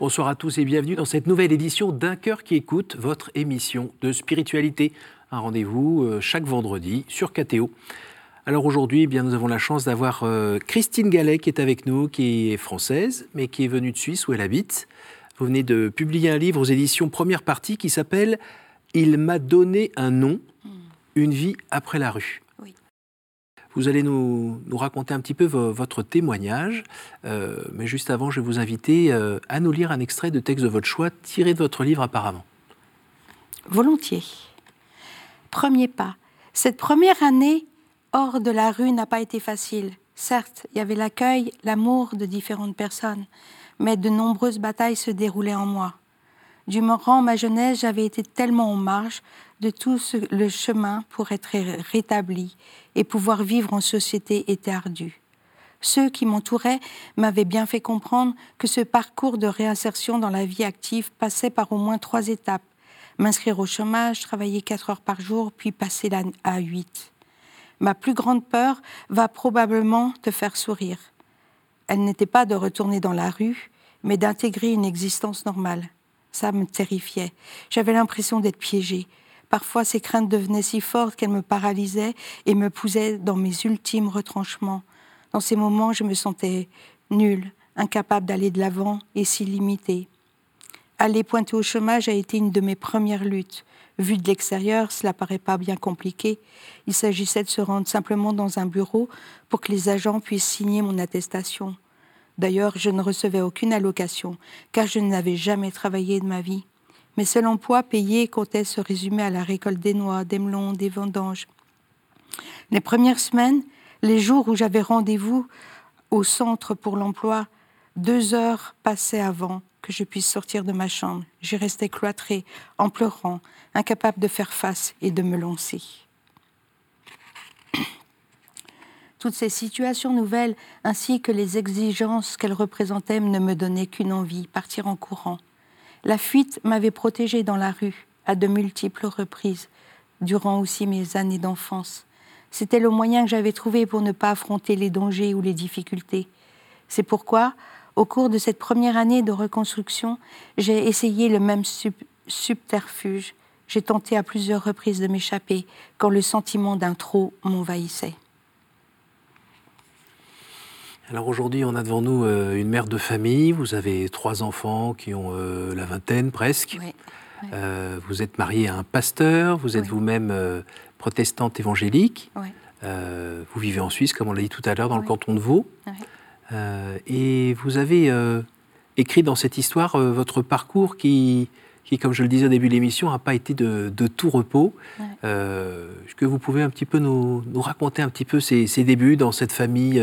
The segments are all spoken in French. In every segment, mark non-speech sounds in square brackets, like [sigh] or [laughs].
Bonsoir à tous et bienvenue dans cette nouvelle édition d'Un cœur qui écoute, votre émission de spiritualité. Un rendez-vous euh, chaque vendredi sur KTO. Alors aujourd'hui, eh bien, nous avons la chance d'avoir euh, Christine Gallet qui est avec nous, qui est française, mais qui est venue de Suisse où elle habite. Vous venez de publier un livre aux éditions Première Partie qui s'appelle Il m'a donné un nom, une vie après la rue. Vous allez nous, raconter un petit peu votre témoignage, euh, mais juste avant, je vais vous inviter euh, à nous lire un extrait de texte de votre choix tiré de votre livre apparemment. Volontiers. Premier pas. Cette première année hors de la rue n'a pas été facile. Certes, il y avait l'accueil, l'amour de différentes personnes, mais de nombreuses batailles se déroulaient en moi. Durant ma jeunesse, j'avais été tellement en marge de tout le chemin pour être rétabli et pouvoir vivre en société était ardu. Ceux qui m'entouraient m'avaient bien fait comprendre que ce parcours de réinsertion dans la vie active passait par au moins trois étapes. M'inscrire au chômage, travailler quatre heures par jour, puis passer à huit. Ma plus grande peur va probablement te faire sourire. Elle n'était pas de retourner dans la rue, mais d'intégrer une existence normale. Ça me terrifiait. J'avais l'impression d'être piégée. Parfois, ces craintes devenaient si fortes qu'elles me paralysaient et me poussaient dans mes ultimes retranchements. Dans ces moments, je me sentais nulle, incapable d'aller de l'avant et si limitée. Aller pointer au chômage a été une de mes premières luttes. Vu de l'extérieur, cela paraît pas bien compliqué. Il s'agissait de se rendre simplement dans un bureau pour que les agents puissent signer mon attestation. D'ailleurs, je ne recevais aucune allocation, car je n'avais jamais travaillé de ma vie. Mes seuls emplois payés comptaient se résumer à la récolte des noix, des melons, des vendanges. Les premières semaines, les jours où j'avais rendez-vous au centre pour l'emploi, deux heures passaient avant que je puisse sortir de ma chambre. J'y restais cloîtrée, en pleurant, incapable de faire face et de me lancer. Toutes ces situations nouvelles, ainsi que les exigences qu'elles représentaient, ne me donnaient qu'une envie, partir en courant. La fuite m'avait protégée dans la rue, à de multiples reprises, durant aussi mes années d'enfance. C'était le moyen que j'avais trouvé pour ne pas affronter les dangers ou les difficultés. C'est pourquoi, au cours de cette première année de reconstruction, j'ai essayé le même subterfuge. J'ai tenté à plusieurs reprises de m'échapper quand le sentiment d'un trop m'envahissait. Alors aujourd'hui, on a devant nous euh, une mère de famille. Vous avez trois enfants qui ont euh, la vingtaine presque. Euh, vous êtes mariée à un pasteur. Vous êtes vous-même protestante évangélique. vous vivez en Suisse, comme on l'a dit tout à l'heure, dans le canton de Vaud. et vous avez écrit dans cette histoire votre parcours qui, qui, comme je le disais au début de l'émission, n'a pas été de, tout repos. Est-ce que vous pouvez un petit peu nous, raconter un petit peu ces, ces débuts dans cette famille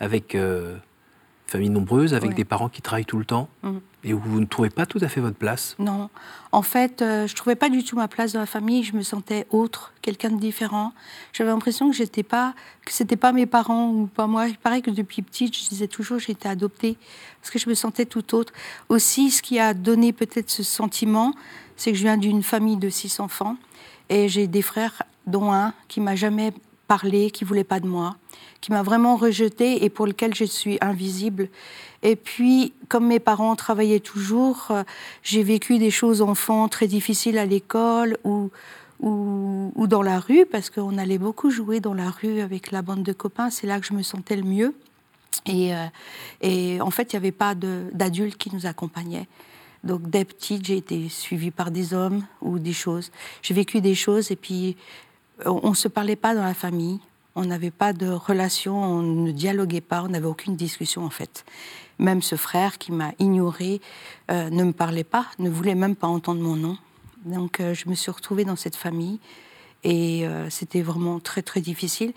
avec euh, famille nombreuse, avec des parents qui travaillent tout le temps, mhm. et où vous ne trouvez pas tout à fait votre place Non. En fait, euh, je ne trouvais pas du tout ma place dans la famille. Je me sentais autre, quelqu'un de différent. J'avais l'impression que j'étais pas, que c'était pas mes parents ou pas moi. Il paraît que depuis petite, je disais toujours que j'étais adoptée parce que je me sentais tout autre. Aussi, ce qui a donné peut-être ce sentiment, c'est que je viens d'une famille de six enfants et j'ai des frères, dont un qui m'a jamais parlé, qui voulait pas de moi, qui m'a vraiment rejetée et pour lequel je suis invisible. Et puis, comme mes parents travaillaient toujours, euh, j'ai vécu des choses enfants très difficiles à l'école ou, ou, dans la rue, parce qu'on allait beaucoup jouer dans la rue avec la bande de copains. C'est là que je me sentais le mieux. Et, euh, et en fait, il n'y avait pas d'adultes qui nous accompagnaient. Donc, dès petite, j'ai été suivie par des hommes ou des choses. J'ai vécu des choses et puis on ne se parlait pas dans la famille, on n'avait pas de relation, on ne dialoguait pas, on n'avait aucune discussion en fait. Même ce frère qui m'a ignoré euh, ne me parlait pas, ne voulait même pas entendre mon nom. Donc euh, je me suis retrouvée dans cette famille et euh, c'était vraiment très très difficile.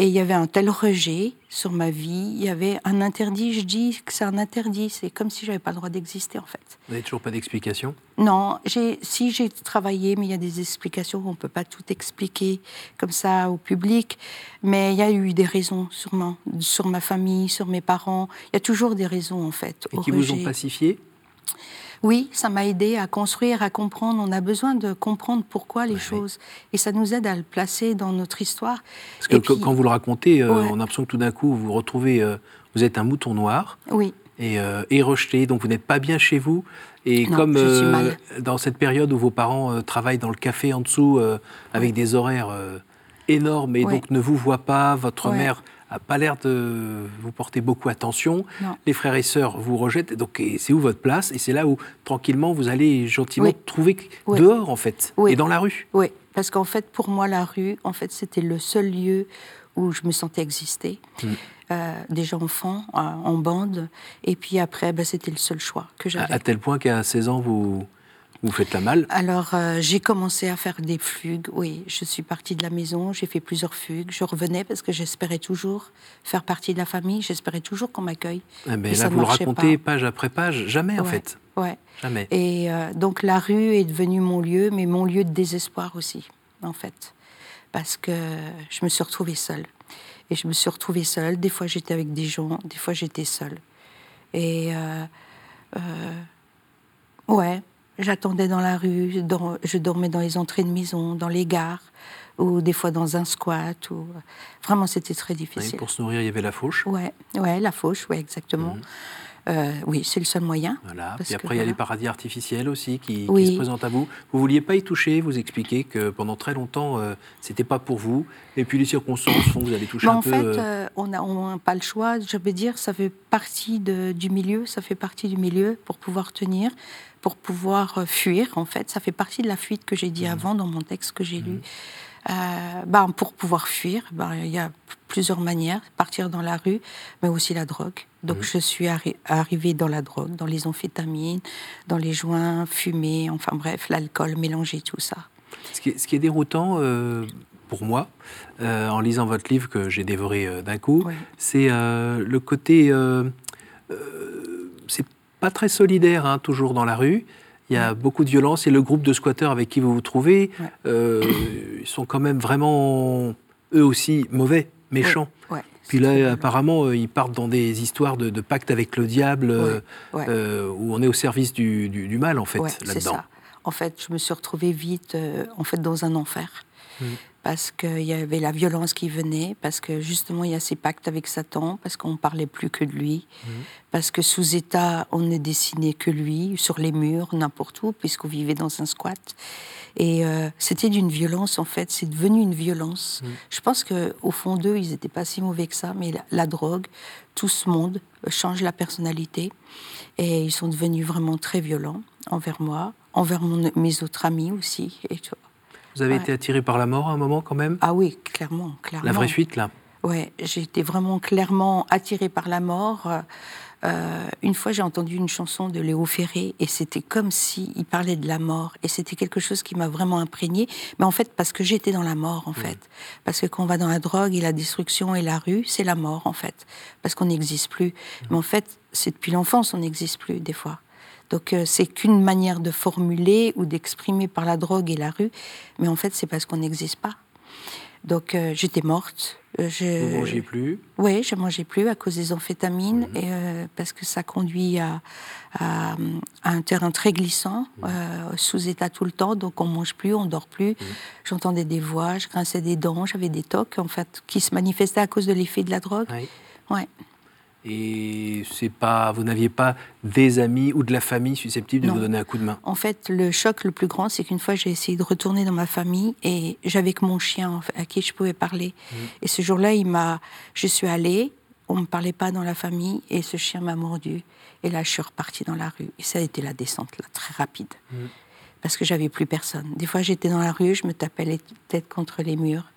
Et il y avait un tel rejet sur ma vie, il y avait un interdit, je dis que c'est un interdit, c'est comme si j'avais pas le droit d'exister en fait. Vous n'avez toujours pas d'explication? Non, si j'ai travaillé, mais il y a des explications, on ne peut pas tout expliquer comme ça au public, mais il y a eu des raisons sûrement, sur ma famille, sur mes parents, il y a toujours des raisons en fait. Et qui vous ont pacifié? Oui, ça m'a aidé à construire, à comprendre. On a besoin de comprendre pourquoi les choses. Et ça nous aide à le placer dans notre histoire. Parce que quand vous le racontez, euh, on a l'impression que tout d'un coup, vous vous retrouvez, euh, vous êtes un mouton noir. Oui. et, et rejeté, donc vous n'êtes pas bien chez vous. Et comme dans cette période où vos parents travaillent dans le café en dessous avec des horaires énormes et donc ne vous voient pas, votre mère pas l'air de vous porter beaucoup attention. Les frères et sœurs vous rejettent. Donc c'est où votre place? Et c'est là où tranquillement vous allez gentiment trouver dehors en fait et dans la rue. Oui, parce qu'en fait pour moi la rue, en fait c'était le seul lieu où je me sentais exister. Hmm. Euh, déjà enfant, en bande, et puis après, bah, c'était le seul choix que j'avais. À, tel point qu'à 16 ans, vous, vous faites la malle Alors, euh, j'ai commencé à faire des fugues, oui. Je suis partie de la maison, j'ai fait plusieurs fugues. Je revenais parce que j'espérais toujours faire partie de la famille, j'espérais toujours qu'on m'accueille. Ah, mais là, vous le racontez page après page, jamais en fait. Ouais. Jamais. Et euh, donc, la rue est devenue mon lieu, mais mon lieu de désespoir aussi, en fait. Parce que je me suis retrouvée seule. Et je me suis retrouvée seule. Des fois, j'étais avec des gens, des fois, j'étais seule. Et. Euh, ouais, J'attendais dans la rue, je dormais dans les entrées de maison, dans les gares, ou des fois dans un squat. Ou... Vraiment, c'était très difficile. pour se nourrir, il y avait la fauche? Ouais, ouais la fauche, ouais, exactement. Mhm. Euh, oui, c'est le seul moyen. Voilà. Puis après, il y a les paradis artificiels aussi qui, se présentent à vous. Vous vouliez pas y toucher, vous expliquez que pendant très longtemps, ce euh, c'était pas pour vous. Et puis les circonstances font que vous allez toucher un en peu. En fait, euh, on n'a pas le choix. Je veux dire, ça fait partie du milieu. Ça fait partie du milieu pour pouvoir tenir pour pouvoir fuir, en fait. Ça fait partie de la fuite que j'ai dit mmh. avant dans mon texte que j'ai lu. Euh, ben, pour pouvoir fuir, ben, il y a plusieurs manières. Partir dans la rue, mais aussi la drogue. Donc je suis arrivée dans la drogue, dans les amphétamines, dans les joints fumés, enfin bref, l'alcool mélangé, tout ça. Ce qui est, ce qui est déroutant euh, pour moi, euh, en lisant votre livre que j'ai dévoré d'un coup, c'est le côté... c'est pas très solidaire, hein, toujours dans la rue. Il y a beaucoup de violence et le groupe de squatteurs avec qui vous vous trouvez, euh, ils sont quand même vraiment, eux aussi, mauvais, méchants. Puis là, apparemment, euh, ils partent dans des histoires de, de pacte avec le diable, euh, où on est au service du, du, mal, en fait, là-dedans. En fait, je me suis retrouvée vite, en fait, dans un enfer. Mmh parce qu'il y avait la violence qui venait, parce que justement il y a ces pactes avec Satan, parce qu'on ne parlait plus que de lui, mhm. parce que sous État on ne dessinait que lui, sur les murs, n'importe où, puisqu'on vivait dans un squat. Et euh, c'était d'une violence en fait, c'est devenu une violence. Mhm. Je pense qu'au fond d'eux, ils n'étaient pas si mauvais que ça, mais la, drogue, tout ce monde change la personnalité. Et ils sont devenus vraiment très violents envers moi, envers mes autres amis aussi. Et tout. Vous avez été attiré par la mort à un moment quand même? Ah oui, clairement, clairement. La vraie fuite là? Oui, j'ai été vraiment clairement attirée par la mort. Euh, une fois, j'ai entendu une chanson de Léo Ferré et c'était comme s'il il parlait de la mort. Et c'était quelque chose qui m'a vraiment imprégné. Mais en fait, parce que j'étais dans la mort, en fait. Parce que quand on va dans la drogue et la destruction et la rue, c'est la mort, en fait. Parce qu'on n'existe plus. Mais en fait, c'est depuis l'enfance, on n'existe plus, des fois. Donc euh, c'est qu'une manière de formuler ou d'exprimer par la drogue et la rue, mais en fait c'est parce qu'on n'existe pas. Donc euh, j'étais morte. Euh, je... Vous mangez plus Oui, je mangeais plus à cause des amphétamines et parce que ça conduit à, un terrain très glissant, mhm. sous état tout le temps. Donc on mange plus, on dort plus. J'entendais des voix, je grinçais des dents, j'avais des tocs en fait qui se manifestaient à cause de l'effet de la drogue. Oui. Ouais. Et c'est pas, vous n'aviez pas des amis ou de la famille susceptibles de vous donner un coup de main? En fait, le choc le plus grand, c'est qu'une fois, j'ai essayé de retourner dans ma famille et j'avais que mon chien à qui je pouvais parler. Mmh. Et ce jour-là, il m'a, je suis allée, on ne me parlait pas dans la famille et ce chien m'a mordu. Et là, je suis repartie dans la rue. Et ça a été la descente, là, très rapide. Mmh. Parce que j'avais plus personne. Des fois, j'étais dans la rue, je me tapais les têtes contre les murs.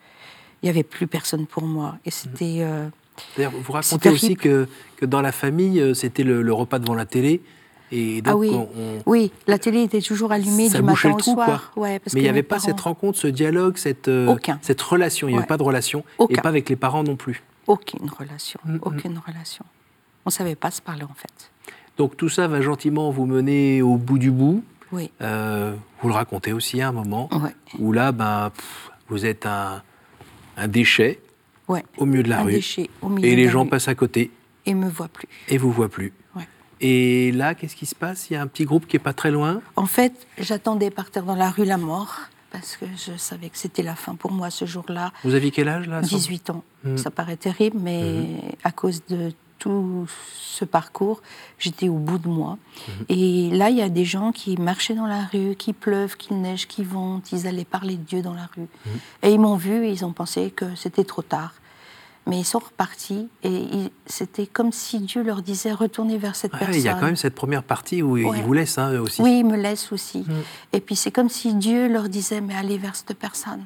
Il n'y avait plus personne pour moi. Et c'était. Euh, vous racontez aussi que, que, dans la famille, euh, c'était le, repas devant la télé. Et donc, ah oui. oui, la télé était toujours allumée du matin au soir. mais il n'y avait pas cette rencontre, ce dialogue, cette, euh, cette relation. Il n'y avait pas de relation. Et pas avec les parents non plus. Aucune relation. Mm, mm. Aucune relation. On ne savait pas se parler en fait. Donc tout ça va gentiment vous mener au bout du bout. Oui. Euh, vous le racontez aussi à un moment où là, ben, vous êtes un, un déchet au milieu de la rue. et les gens passent à côté. Et me voient plus. Et vous voient plus. Et là, qu'est-ce qui se passe? Il y a un petit groupe qui est pas très loin? En fait, j'attendais partir dans la rue la mort parce que je savais que c'était la fin pour moi ce jour-là. Vous aviez quel âge là? 18 ans. Hmm. Ça paraît terrible, mais hmm. à cause de tout ce parcours, j'étais au bout de moi. Mhm. Et là, il y a des gens qui marchaient dans la rue, qui pleuvent, qui neige, qui vont, ils allaient parler de Dieu dans la rue. Mhm. Et ils m'ont vu et ils ont pensé que c'était trop tard. Mais ils sont repartis et c'était comme si Dieu leur disait retournez vers cette personne. Il y a quand même cette première partie où il vous laisse hein, aussi. Oui, il me laisse aussi. Mhm. Et puis c'est comme si Dieu leur disait mais allez vers cette personne.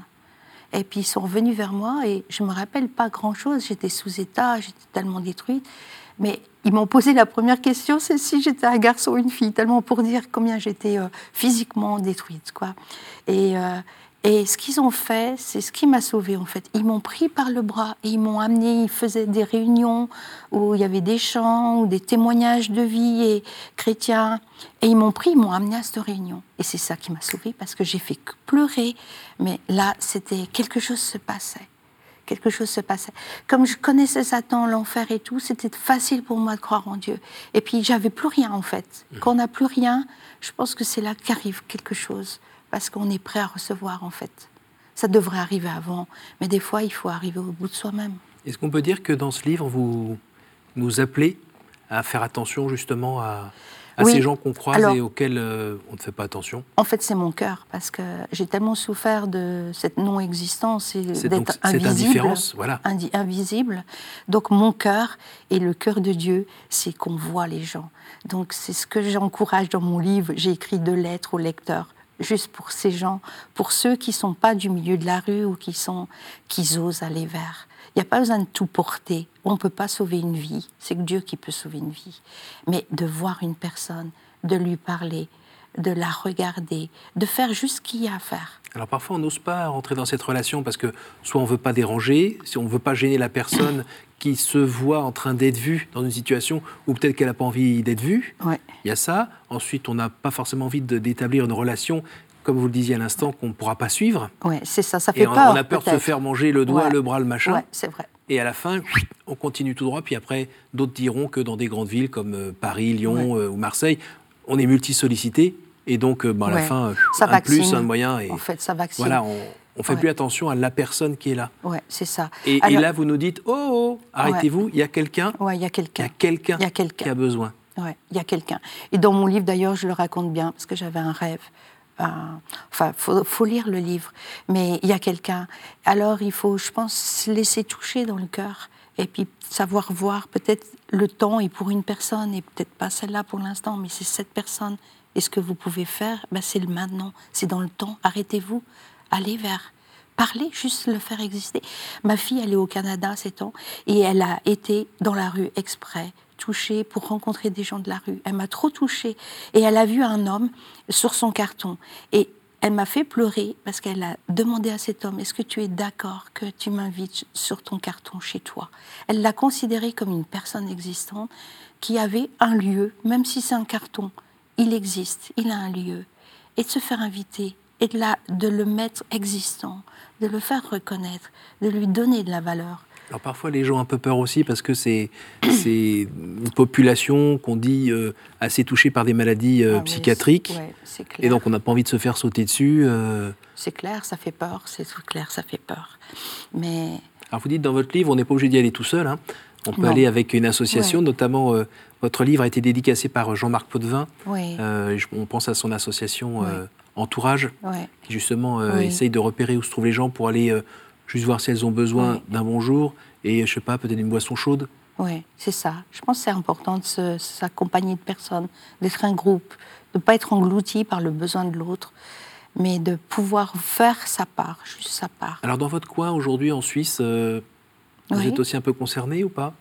Et puis ils sont revenus vers moi et je me rappelle pas grand-chose. J'étais sous état, j'étais tellement détruite. Mais ils m'ont posé la première question, c'est si j'étais un garçon ou une fille, tellement pour dire combien j'étais euh, physiquement détruite, quoi. Et, euh, et ce qu'ils ont fait, c'est ce qui m'a sauvée en fait. Ils m'ont pris par le bras et ils m'ont amené. Ils faisaient des réunions où il y avait des chants ou des témoignages de vie et chrétiens. Et ils m'ont pris, ils m'ont amené à cette réunion. Et c'est ça qui m'a sauvée parce que j'ai fait pleurer. Mais là, c'était quelque chose se passait. Quelque chose se passait. Comme je connaissais Satan, l'enfer et tout, c'était facile pour moi de croire en Dieu. Et puis j'avais plus rien en fait. Mmh. Quand on n'a plus rien, je pense que c'est là qu'arrive quelque chose parce qu'on est prêt à recevoir en fait. Ça devrait arriver avant, mais des fois il faut arriver au bout de soi-même. Est-ce qu'on peut dire que dans ce livre, vous nous appelez à faire attention justement à, ces gens qu'on croise et auxquels euh, on ne fait pas attention? En fait, c'est mon cœur, parce que j'ai tellement souffert de cette non-existence et d'être invisible, voilà. invisible. Donc mon cœur et le cœur de Dieu, c'est qu'on voit les gens. Donc c'est ce que j'encourage dans mon livre. J'ai écrit deux lettres aux lecteurs juste pour ces gens, pour ceux qui sont pas du milieu de la rue ou qui sont qui osent aller vers. Il n'y a pas besoin de tout porter. On ne peut pas sauver une vie. C'est que Dieu qui peut sauver une vie. Mais de voir une personne, de lui parler, de la regarder, de faire juste ce qu'il y a à faire. Alors parfois on n'ose pas rentrer dans cette relation parce que soit on veut pas déranger, si on veut pas gêner la personne [coughs] qui se voit en train d'être vue dans une situation où peut-être qu'elle n'a pas envie d'être vue. Il y a ça. Ensuite, on n'a pas forcément envie d'établir une relation, comme vous le disiez à l'instant, qu'on ne pourra pas suivre. Oui, c'est ça, ça fait Et peur. On a peur de se faire manger le doigt, le bras, le machin. Ouais, c'est vrai. Et à la fin, on continue tout droit. Puis après, d'autres diront que dans des grandes villes comme euh, Paris, Lyon euh, ou Marseille, on est multi-sollicité. Et donc, euh, ben, à la fin, ça un plus, un moyen. Et en fait, ça vaccine. Voilà, on, on fait plus attention à la personne qui est là. Ouais, c'est ça. Et, là, vous nous dites, oh, oh arrêtez-vous, il y a quelqu'un. Ouais, il y a quelqu'un. Il y a quelqu'un quelqu qui a besoin. Ouais, il y a quelqu'un. Et dans mon livre, d'ailleurs, je le raconte bien parce que j'avais un rêve. enfin, faut, faut lire le livre, mais il y a quelqu'un. Alors, il faut, je pense, se laisser toucher dans le cœur et puis savoir voir peut-être le temps est pour une personne et peut-être pas celle-là pour l'instant, mais c'est cette personne. Et ce que vous pouvez faire, ben, c'est le maintenant, c'est dans le temps. Arrêtez-vous, aller vers parler, juste le faire exister. Ma fille, elle est au Canada ces temps et elle a été dans la rue exprès, touchée pour rencontrer des gens de la rue. Elle m'a trop touchée et elle a vu un homme sur son carton et elle m'a fait pleurer parce qu'elle a demandé à cet homme Est-ce que tu es d'accord que tu m'invites sur ton carton chez toi? Elle l'a considéré comme une personne existante qui avait un lieu, même si c'est un carton. Il existe, il a un lieu. Et de se faire inviter et de, la, de le mettre existant, de le faire reconnaître, de lui donner de la valeur. Alors parfois les gens ont un peu peur aussi parce que c'est une population qu'on dit euh, assez touchée par des maladies euh, ah psychiatriques. Et donc on n'a pas envie de se faire sauter dessus. Euh. C'est clair, ça fait peur, c'est clair, ça fait peur. Mais... Alors vous dites dans votre livre, on n'est pas obligé d'y aller tout seul. Hein. On peut aller avec une association, notamment votre livre a été dédicacé par Jean-Marc Potvin. on pense à son association entourage, qui justement essaye de repérer où se trouvent les gens pour aller juste voir si elles ont besoin d'un bonjour et, je sais pas, peut-être une boisson chaude. Oui, c'est ça. Je pense que c'est important de s'accompagner de personnes, d'être un groupe, de ne pas être englouti par le besoin de l'autre, mais de pouvoir faire sa part, juste sa part. Alors dans votre coin aujourd'hui en Suisse, euh, vous êtes aussi un peu concerné ou pas?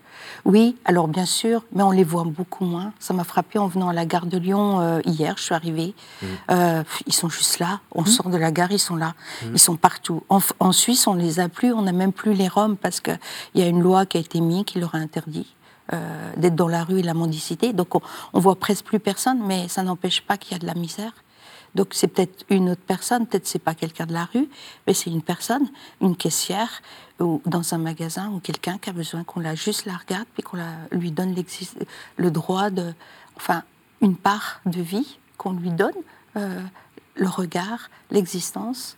Oui, alors bien sûr, mais on les voit beaucoup moins. Ça m'a frappé en venant à la gare de Lyon euh, hier, je suis arrivée. Mmh. Euh, ils sont juste là. On mmh. sort de la gare, ils sont là. Mmh. Ils sont partout. En, Suisse, on les a plus. On n'a même plus les Roms parce qu'il y a une loi qui a été mise qui leur a interdit. Euh, d'être dans la rue et la mendicité. Donc on, on voit presque plus personne, mais ça n'empêche pas qu'il y a de la misère. Donc c'est peut-être une autre personne, peut-être c'est pas quelqu'un de la rue, mais c'est une personne, une caissière, ou dans un magasin ou quelqu'un qui a besoin qu'on la juste la regarde puis qu'on lui donne le droit de, enfin, une part de vie qu'on lui donne, euh, le regard, l'existence.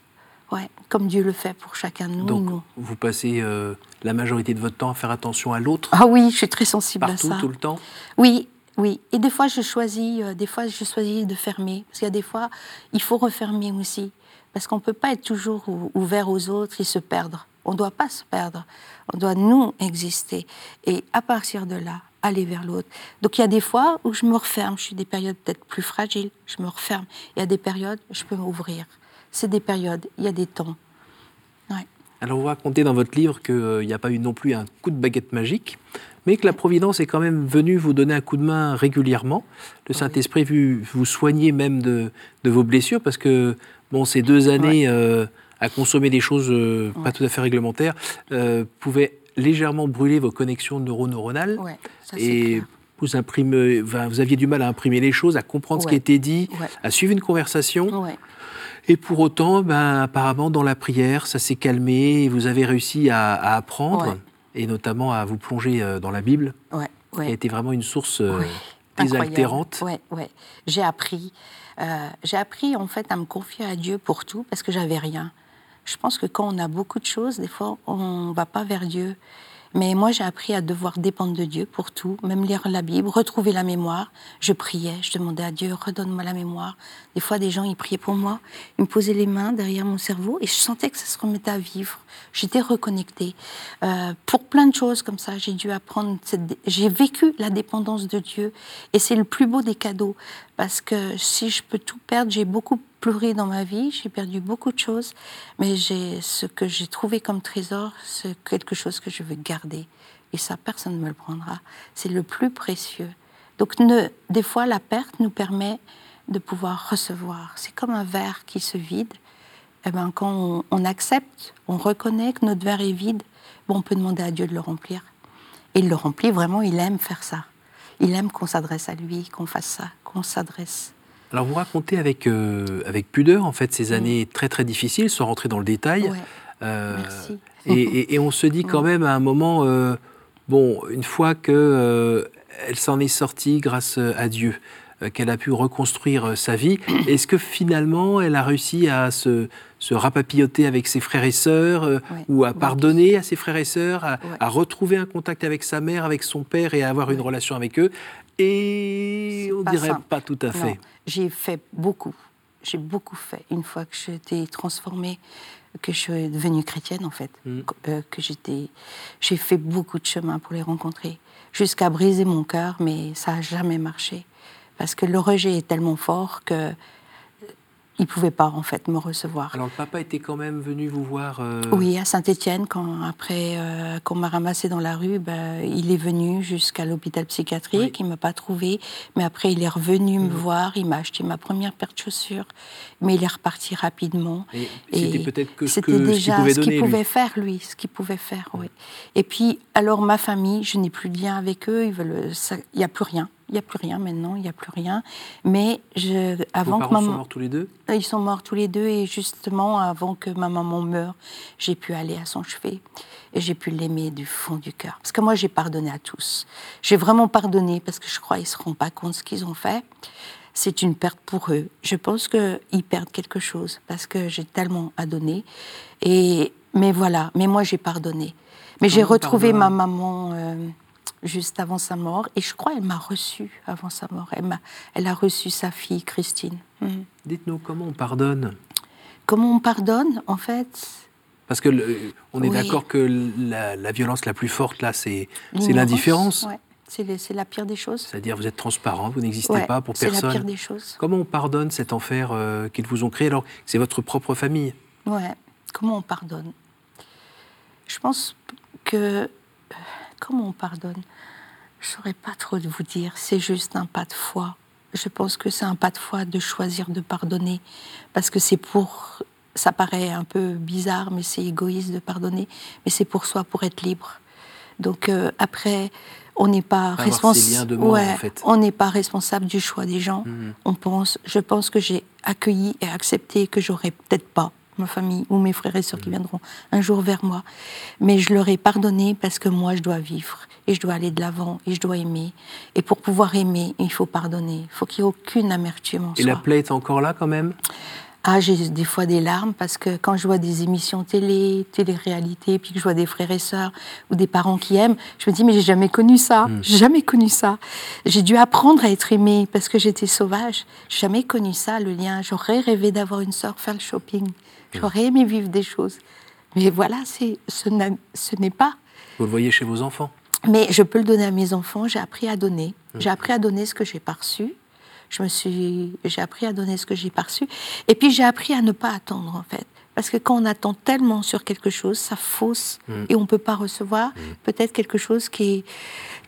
ouais, comme Dieu le fait pour chacun de nous. Donc, vous passez euh, la majorité de votre temps à faire attention à l'autre? Ah oui, je suis très sensible à ça. tout le temps? Oui, oui. Et des fois, je choisis, euh, des fois, je choisis de fermer. Parce qu'il y a des fois, il faut refermer aussi. Parce qu'on ne peut pas être toujours ouvert aux autres et se perdre. On ne doit pas se perdre. On doit, nous, exister. Et à partir de là, aller vers l'autre. Donc il y a des fois où je me referme, je suis des périodes peut-être plus fragiles, je me referme. Il y a des périodes où je peux m'ouvrir. C'est des périodes, il y a des temps. Alors vous racontez dans votre livre qu'il n'y a pas eu non plus un coup de baguette magique, mais que la Providence est quand même venue vous donner un coup de main régulièrement. Le Saint-Esprit vu vous soigner même de, vos blessures, parce que bon, ces deux années euh, à consommer des choses euh, pas tout à fait réglementaires pouvaient légèrement brûler vos connexions neuroneuronales. et vous, imprimez, vous aviez du mal à imprimer les choses, à comprendre ce qui était dit, à suivre une conversation. Et pour autant, ben, apparemment, dans la prière, ça s'est calmé et vous avez réussi à, apprendre, et notamment à vous plonger euh, dans la Bible, qui a été vraiment une source euh, désaltérante. Ouais, ouais. J'ai appris. Euh, j'ai appris en fait à me confier à Dieu pour tout parce que j'avais rien. Je pense que quand on a beaucoup de choses, des fois, on ne va pas vers Dieu. Mais moi, j'ai appris à devoir dépendre de Dieu pour tout, même lire la Bible, retrouver la mémoire. Je priais, je demandais à Dieu, redonne-moi la mémoire. Des fois, des gens, ils priaient pour moi, ils me posaient les mains derrière mon cerveau et je sentais que ça se remettait à vivre. J'étais reconnectée. Euh, pour plein de choses comme ça, j'ai dû apprendre, j'ai vécu la dépendance de Dieu et c'est le plus beau des cadeaux. Parce que si je peux tout perdre, j'ai beaucoup pleuré dans ma vie, j'ai perdu beaucoup de choses, mais ce que j'ai trouvé comme trésor, c'est quelque chose que je veux garder. Et ça, personne ne me le prendra. C'est le plus précieux. Donc, des fois, la perte nous permet de pouvoir recevoir. C'est comme un verre qui se vide. Eh ben, quand on, accepte, on reconnaît que notre verre est vide, bon, on peut demander à Dieu de le remplir. Et il le remplit vraiment, il aime faire ça. Il aime qu'on s'adresse à lui, qu'on fasse ça, qu'on s'adresse. Alors vous racontez avec, euh, avec pudeur en fait ces années très très difficiles, sans rentrer dans le détail. Euh, Merci. Et, et, on se dit quand même à un moment, euh, bon, une fois que elle s'en est sortie grâce à Dieu, qu'elle a pu reconstruire sa vie, [coughs] est-ce que finalement elle a réussi à se, se rapapilloter avec ses frères et sœurs, ou à pardonner à ses frères et sœurs, à, à, retrouver un contact avec sa mère, avec son père et à avoir une relation avec eux Et on dirait pas tout à fait j'ai fait beaucoup. J'ai beaucoup fait. Une fois que j'étais transformée, que je suis devenue chrétienne, en fait, mm. euh, que j'étais, j'ai fait beaucoup de chemin pour les rencontrer, jusqu'à briser mon cœur, mais ça n'a jamais marché. Parce que le rejet est tellement fort que il pouvait pas en fait me recevoir. Alors le papa était quand même venu vous voir. Euh, oui, à Saint-Étienne quand après euh, qu'on m'a ramassé dans la rue, ben, il est venu jusqu'à l'hôpital psychiatrique. Il m'a pas trouvé, mais après il est revenu me mhm. voir. Il m'a acheté ma première paire de chaussures, mais il est reparti rapidement. Et, c'était peut-être que c'était déjà ce qu'il pouvait, faire lui, ce qu'il pouvait faire. Oui. Et puis alors ma famille, je n'ai plus de lien avec eux. Il n'y a plus rien. Il n'y a plus rien maintenant, il n'y a plus rien. Mais je, avant Vos que maman. sont morts tous les deux? Euh, Ils sont morts tous les deux et justement avant que ma maman meure, j'ai pu aller à son chevet et j'ai pu l'aimer du fond du cœur. Parce que moi j'ai pardonné à tous. J'ai vraiment pardonné parce que je crois qu'ils ne se rendent pas compte de ce qu'ils ont fait. C'est une perte pour eux. Je pense qu'ils perdent quelque chose parce que j'ai tellement à donner. Et mais voilà. Mais moi j'ai pardonné. Mais j'ai retrouvé ma maman. Euh, juste avant sa mort. Et je crois qu'elle m'a reçu avant sa mort. Elle a, elle a reçu sa fille, Christine. Hmm. Dites-nous comment on pardonne Comment on pardonne, en fait? Parce que on est d'accord que la, violence la plus forte, là, c'est l'indifférence. C'est la pire des choses. C'est-à-dire, vous êtes transparent, vous n'existez pas pour personne. C'est la pire des choses. Comment on pardonne cet enfer euh, qu'ils vous ont créé alors c'est votre propre famille? Ouais. Comment on pardonne? Je pense que comment on pardonne? Je ne saurais pas trop de vous dire. C'est juste un pas de foi. Je pense que c'est un pas de foi de choisir de pardonner. Parce que c'est pour. Ça paraît un peu bizarre, mais c'est égoïste de pardonner. Mais c'est pour soi, pour être libre. Donc euh, après, on n'est pas responsable. Ouais, en fait. On n'est pas responsable du choix des gens. Mhm. On pense. Je pense que j'ai accueilli et accepté que j'aurais peut-être pas ma famille ou mes frères et sœurs qui mm. viendront un jour vers moi. Mais je leur ai pardonné parce que moi, je dois vivre et je dois aller de l'avant et je dois aimer. Et pour pouvoir aimer, il faut pardonner. Il faut qu'il n'y ait aucune amertume en et la plaie est encore là quand même? Ah, j'ai des fois des larmes parce que quand je vois des émissions télé, télé-réalité, puis que je vois des frères et sœurs ou des parents qui aiment, je me dis mais j'ai jamais connu ça, hmm. j'ai jamais connu ça. J'ai dû apprendre à être aimée parce que j'étais sauvage. J'ai jamais connu ça, le lien. J'aurais rêvé d'avoir une sœur faire le shopping. J'aurais aimé vivre des choses. Mais voilà, c'est ce n'est pas. Vous le voyez chez vos enfants? Mais je peux le donner à mes enfants. J'ai appris à donner. Hmm. J'ai appris à donner ce que j'ai pas reçu je me suis, j'ai appris à donner ce que j'ai perçu. Et puis j'ai appris à ne pas attendre en fait. Parce que quand on attend tellement sur quelque chose, ça fausse mm. et on ne peut pas recevoir mm. peut-être quelque chose qui est,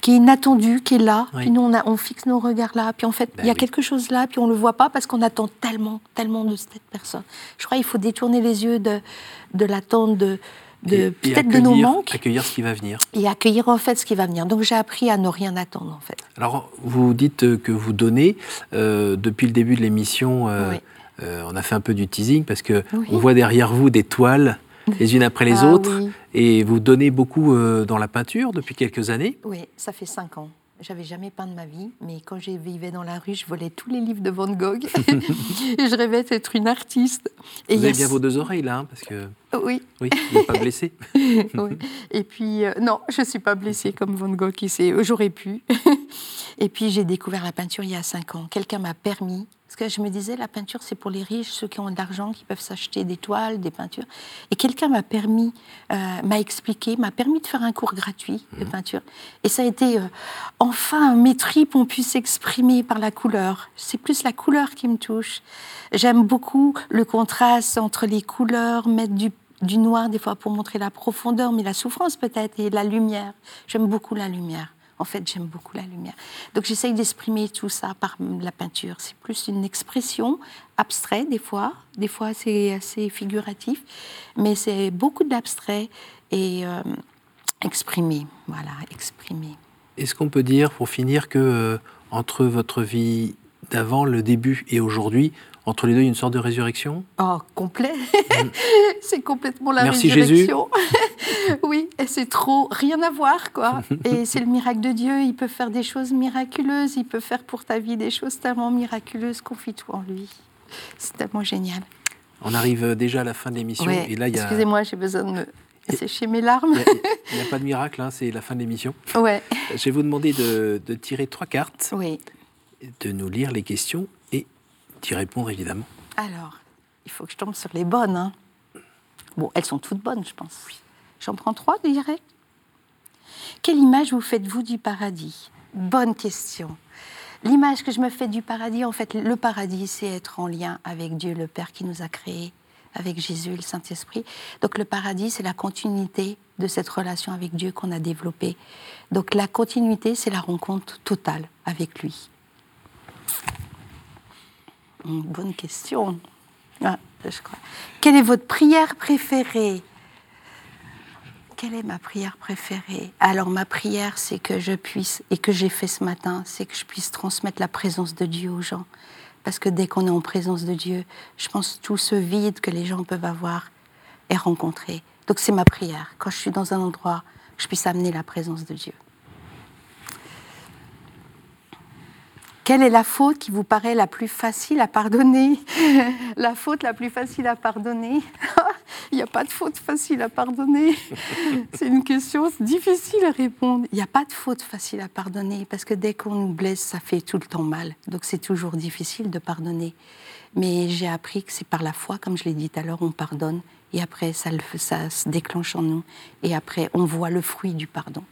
qui est inattendu, qui est là. Puis nous, on, a, on, fixe nos regards là. Puis en fait, ben il y a quelque chose là, puis on ne le voit pas parce qu'on attend tellement, tellement de cette personne. Je crois qu'il faut détourner les yeux de, de l'attente de, peut-être de nos manques. Accueillir ce qui va venir. Et accueillir en fait ce qui va venir. Donc j'ai appris à ne rien attendre en fait. Alors vous dites que vous donnez euh, depuis le début de l'émission. Euh, euh, on a fait un peu du teasing parce que on voit derrière vous des toiles les unes après les ah autres et vous donnez beaucoup dans la peinture depuis quelques années. Oui, ça fait cinq ans. J'avais jamais peint de ma vie, mais quand je vivais dans la rue, je volais tous les livres de Van Gogh et [laughs] je rêvais d'être une artiste. Et vous avez bien vos deux oreilles là, hein, parce que. Oui. Oui, vous n'êtes pas blessée. [laughs] oui. Et puis, euh, non, je ne suis pas blessée comme Van Gogh, j'aurais pu. [laughs] et puis, j'ai découvert la peinture il y a cinq ans. Quelqu'un m'a permis parce que je me disais, la peinture, c'est pour les riches, ceux qui ont de l'argent, qui peuvent s'acheter des toiles, des peintures. Et quelqu'un m'a permis, euh, m'a expliqué, m'a permis de faire un cours gratuit de mmh. peinture. Et ça a été, euh, enfin, mes tripes ont pu s'exprimer par la couleur. C'est plus la couleur qui me touche. J'aime beaucoup le contraste entre les couleurs, mettre du du noir des fois pour montrer la profondeur, mais la souffrance peut-être, et la lumière. J'aime beaucoup la lumière. En fait, j'aime beaucoup la lumière. Donc j'essaye d'exprimer tout ça par la peinture. C'est plus une expression abstraite des fois, des fois c'est assez figuratif, mais c'est beaucoup d'abstrait et euh, exprimé. Voilà, exprimé. Est-ce qu'on peut dire, pour finir, que euh, entre votre vie d'avant, le début et aujourd'hui, entre les deux, il y a une sorte de résurrection? Oh, complet mm. [laughs] C'est complètement la Merci résurrection. Jésus. [laughs] oui, c'est trop rien à voir, quoi. [laughs] Et c'est le miracle de Dieu. Il peut faire des choses miraculeuses. Il peut faire pour ta vie des choses tellement miraculeuses. Confie tout en lui. C'est tellement génial. On arrive déjà à la fin de l'émission. et là, Excusez-moi, j'ai besoin de me sécher mes larmes. Il n'y a, pas de miracle, hein, c'est la fin de l'émission. Ouais. Je vais vous demander de, de tirer trois cartes. Oui. De nous lire les questions d'y répondre, évidemment. Alors, il faut que je tombe sur les bonnes. Hein. Bon, elles sont toutes bonnes, je pense. J'en prends trois, je dirais. Quelle image vous faites-vous du paradis? Bonne question. L'image que je me fais du paradis, en fait, le paradis, c'est être en lien avec Dieu, le Père qui nous a créés, avec Jésus, le Saint-Esprit. Donc le paradis, c'est la continuité de cette relation avec Dieu qu'on a développée. Donc la continuité, c'est la rencontre totale avec lui. Bonne question. Ah. Quelle est votre prière préférée? Quelle est ma prière préférée? Alors ma prière, c'est que je puisse, et que j'ai fait ce matin, c'est que je puisse transmettre la présence de Dieu aux gens. Parce que dès qu'on est en présence de Dieu, je pense tout ce vide que les gens peuvent avoir est rencontré. Donc c'est ma prière. Quand je suis dans un endroit, je puisse amener la présence de Dieu. Quelle est la faute qui vous paraît la plus facile à pardonner? [laughs] La faute la plus facile à pardonner? [laughs] Il n'y a pas de faute facile à pardonner. [laughs] C'est une question difficile à répondre. Il n'y a pas de faute facile à pardonner parce que dès qu'on nous blesse, ça fait tout le temps mal. Donc c'est toujours difficile de pardonner. Mais j'ai appris que c'est par la foi, comme je l'ai dit tout à l'heure, on pardonne et après ça, ça se déclenche en nous et après on voit le fruit du pardon.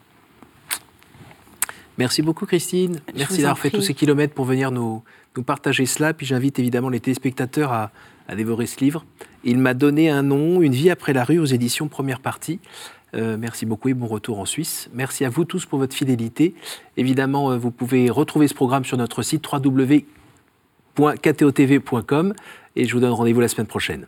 Merci beaucoup Christine. Merci d'avoir fait tous ces kilomètres pour venir nous, nous partager cela. Puis j'invite évidemment les téléspectateurs à, dévorer ce livre. Il m'a donné un nom, Une vie après la rue aux éditions Première Partie. Euh, merci beaucoup et bon retour en Suisse. Merci à vous tous pour votre fidélité. Évidemment, euh, vous pouvez retrouver ce programme sur notre site www.ktotv.com et je vous donne rendez-vous la semaine prochaine.